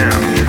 Yeah.